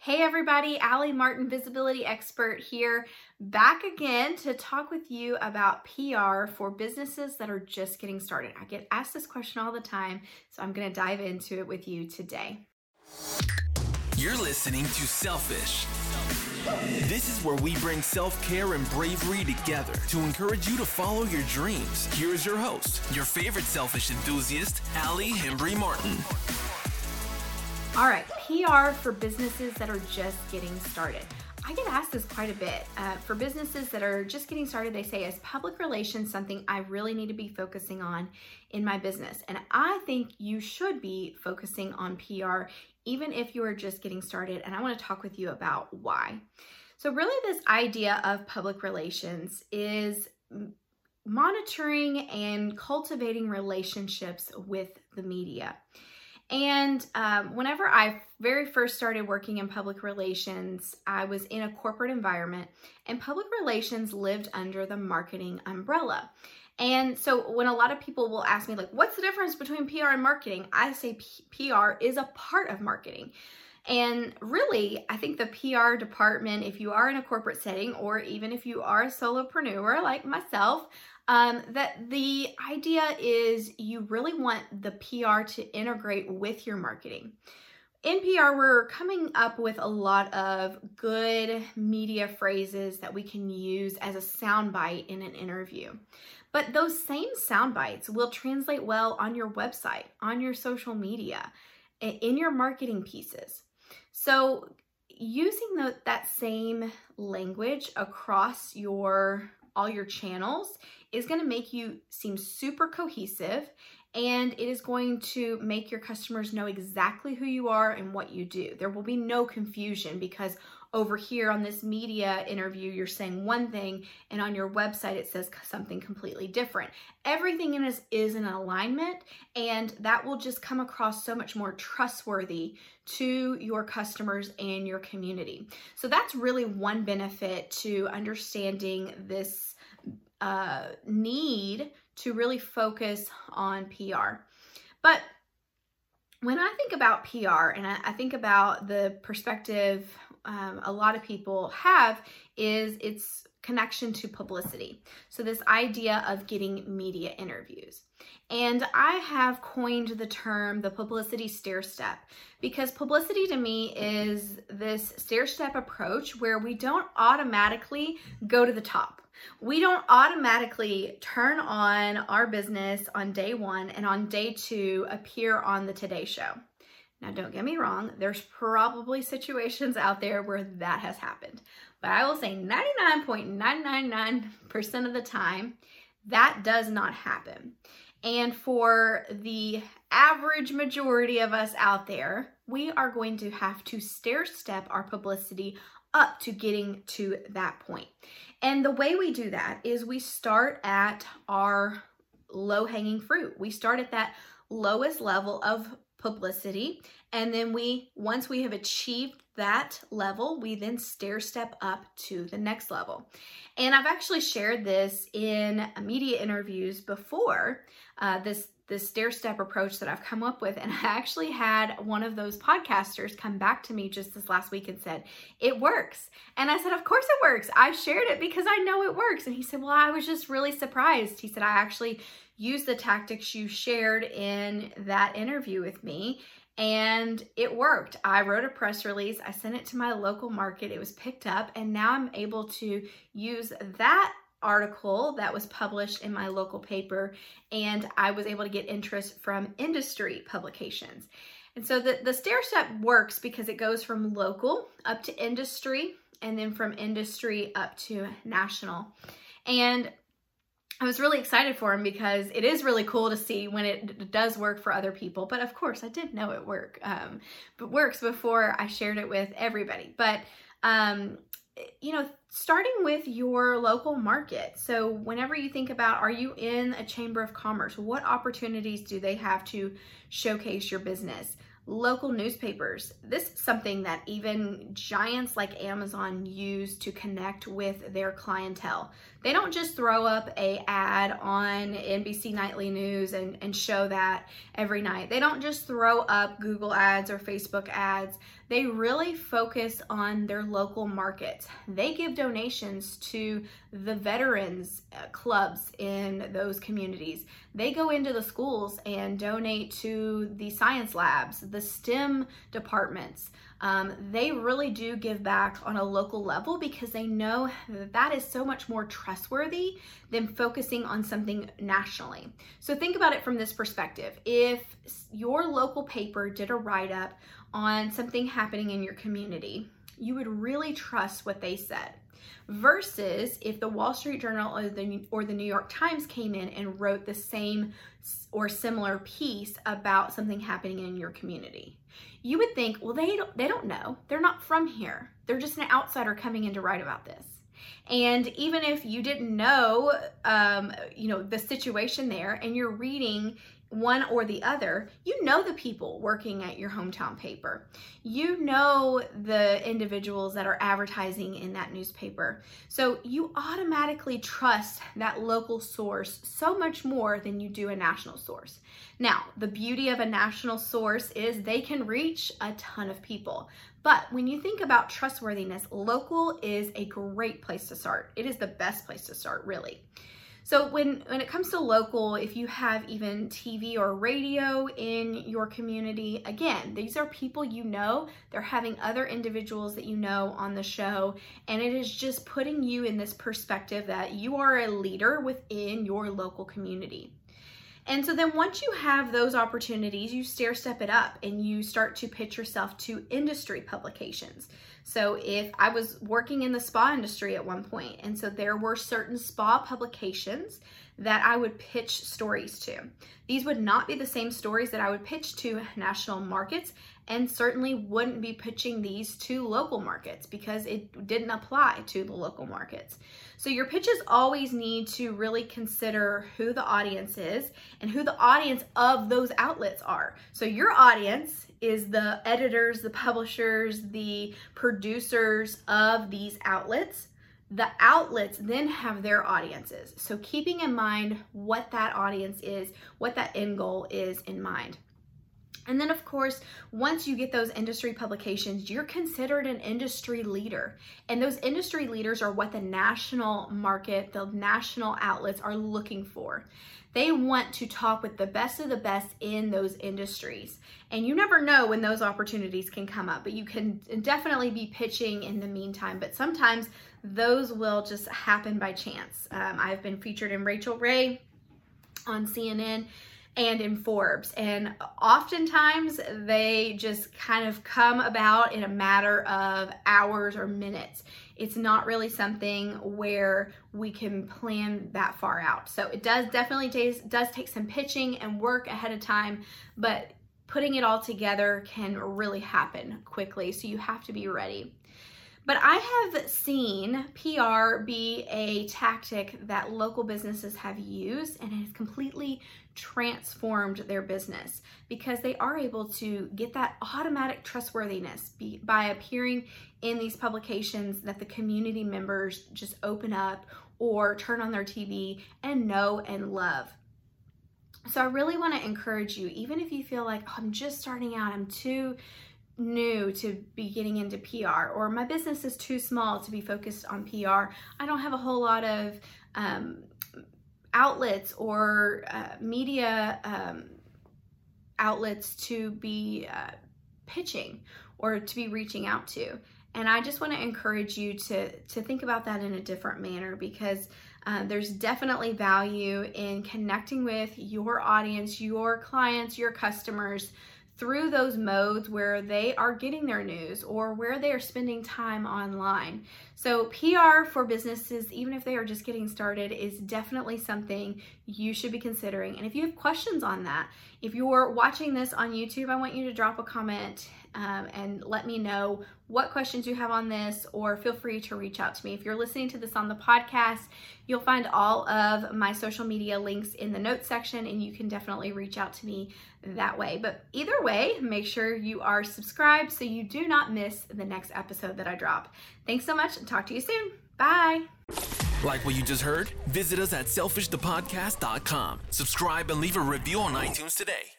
Hey everybody, Allie Martin, visibility expert here, back again to talk with you about PR for businesses that are just getting started. I get asked this question all the time, so I'm going to dive into it with you today. You're listening to Selfish. This is where we bring self care and bravery together to encourage you to follow your dreams. Here is your host, your favorite selfish enthusiast, Allie Hembry Martin. All right, PR for businesses that are just getting started. I get asked this quite a bit. Uh, for businesses that are just getting started, they say, is public relations something I really need to be focusing on in my business? And I think you should be focusing on PR even if you are just getting started. And I want to talk with you about why. So, really, this idea of public relations is monitoring and cultivating relationships with the media. And um, whenever I very first started working in public relations, I was in a corporate environment, and public relations lived under the marketing umbrella. And so when a lot of people will ask me, like, what's the difference between PR and marketing? I say P- PR is a part of marketing. And really, I think the PR department, if you are in a corporate setting or even if you are a solopreneur like myself, um, that the idea is you really want the PR to integrate with your marketing. In PR, we're coming up with a lot of good media phrases that we can use as a soundbite in an interview. But those same sound bites will translate well on your website, on your social media, in your marketing pieces. So, using the, that same language across your all your channels is going to make you seem super cohesive and it is going to make your customers know exactly who you are and what you do. There will be no confusion because over here on this media interview, you're saying one thing, and on your website, it says something completely different. Everything in this is in alignment, and that will just come across so much more trustworthy to your customers and your community. So, that's really one benefit to understanding this uh, need to really focus on PR. But when I think about PR and I, I think about the perspective um, a lot of people have is its connection to publicity. So, this idea of getting media interviews. And I have coined the term the publicity stair step because publicity to me is this stair step approach where we don't automatically go to the top. We don't automatically turn on our business on day one and on day two appear on the Today Show. Now, don't get me wrong, there's probably situations out there where that has happened. But I will say 99.999% of the time, that does not happen. And for the average majority of us out there, we are going to have to stair step our publicity up to getting to that point. And the way we do that is we start at our low hanging fruit. We start at that lowest level of publicity. And then we, once we have achieved that level, we then stair step up to the next level. And I've actually shared this in media interviews before, uh, this this stair step approach that I've come up with. And I actually had one of those podcasters come back to me just this last week and said, It works. And I said, Of course it works. I shared it because I know it works. And he said, Well, I was just really surprised. He said, I actually use the tactics you shared in that interview with me and it worked. I wrote a press release, I sent it to my local market, it was picked up, and now I'm able to use that article that was published in my local paper, and I was able to get interest from industry publications. And so the, the stair step works because it goes from local up to industry, and then from industry up to national. And I was really excited for him because it is really cool to see when it does work for other people. But of course, I did know it work, um, but works before I shared it with everybody. But um, you know, starting with your local market. So, whenever you think about are you in a chamber of commerce, what opportunities do they have to showcase your business? Local newspapers. This is something that even giants like Amazon use to connect with their clientele. They don't just throw up a ad on NBC Nightly News and, and show that every night. They don't just throw up Google ads or Facebook ads. they really focus on their local markets. They give donations to the veterans uh, clubs in those communities. They go into the schools and donate to the science labs, the STEM departments. Um, they really do give back on a local level because they know that that is so much more trustworthy than focusing on something nationally. So think about it from this perspective. If your local paper did a write up on something happening in your community, you would really trust what they said. Versus if the Wall Street Journal or the, or the New York Times came in and wrote the same or similar piece about something happening in your community. You would think, well, they don't, they don't know. They're not from here. They're just an outsider coming in to write about this. And even if you didn't know, um, you know, the situation there, and you're reading one or the other, you know the people working at your hometown paper. You know the individuals that are advertising in that newspaper. So you automatically trust that local source so much more than you do a national source. Now, the beauty of a national source is they can reach a ton of people. But when you think about trustworthiness, local is a great place to start. It is the best place to start, really. So when, when it comes to local, if you have even TV or radio in your community, again, these are people you know. They're having other individuals that you know on the show. And it is just putting you in this perspective that you are a leader within your local community. And so then once you have those opportunities, you stair step it up and you start to pitch yourself to industry publications. So if I was working in the spa industry at one point, and so there were certain spa publications that I would pitch stories to. These would not be the same stories that I would pitch to national markets and certainly wouldn't be pitching these to local markets because it didn't apply to the local markets. So your pitches always need to really consider who the audience is and who the audience of those outlets are. So your audience is the editors, the publishers, the producers of these outlets the outlets then have their audiences. So keeping in mind what that audience is, what that end goal is in mind. And then, of course, once you get those industry publications, you're considered an industry leader. And those industry leaders are what the national market, the national outlets are looking for. They want to talk with the best of the best in those industries. And you never know when those opportunities can come up, but you can definitely be pitching in the meantime. But sometimes those will just happen by chance. Um, I've been featured in Rachael Ray on CNN and in Forbes. And oftentimes they just kind of come about in a matter of hours or minutes. It's not really something where we can plan that far out. So it does definitely does take some pitching and work ahead of time, but putting it all together can really happen quickly. So you have to be ready. But I have seen PR be a tactic that local businesses have used and it has completely transformed their business because they are able to get that automatic trustworthiness by appearing in these publications that the community members just open up or turn on their TV and know and love. So I really want to encourage you, even if you feel like oh, I'm just starting out, I'm too new to be getting into PR or my business is too small to be focused on PR. I don't have a whole lot of um, outlets or uh, media um, outlets to be uh, pitching or to be reaching out to. And I just want to encourage you to, to think about that in a different manner because uh, there's definitely value in connecting with your audience, your clients, your customers through those modes where they are getting their news or where they are spending time online. So, PR for businesses, even if they are just getting started, is definitely something you should be considering. And if you have questions on that, if you're watching this on YouTube, I want you to drop a comment um, and let me know what questions you have on this, or feel free to reach out to me. If you're listening to this on the podcast, you'll find all of my social media links in the notes section, and you can definitely reach out to me that way. But either way, make sure you are subscribed so you do not miss the next episode that I drop. Thanks so much and talk to you soon. Bye. Like what you just heard? Visit us at selfishthepodcast.com. Subscribe and leave a review on iTunes today.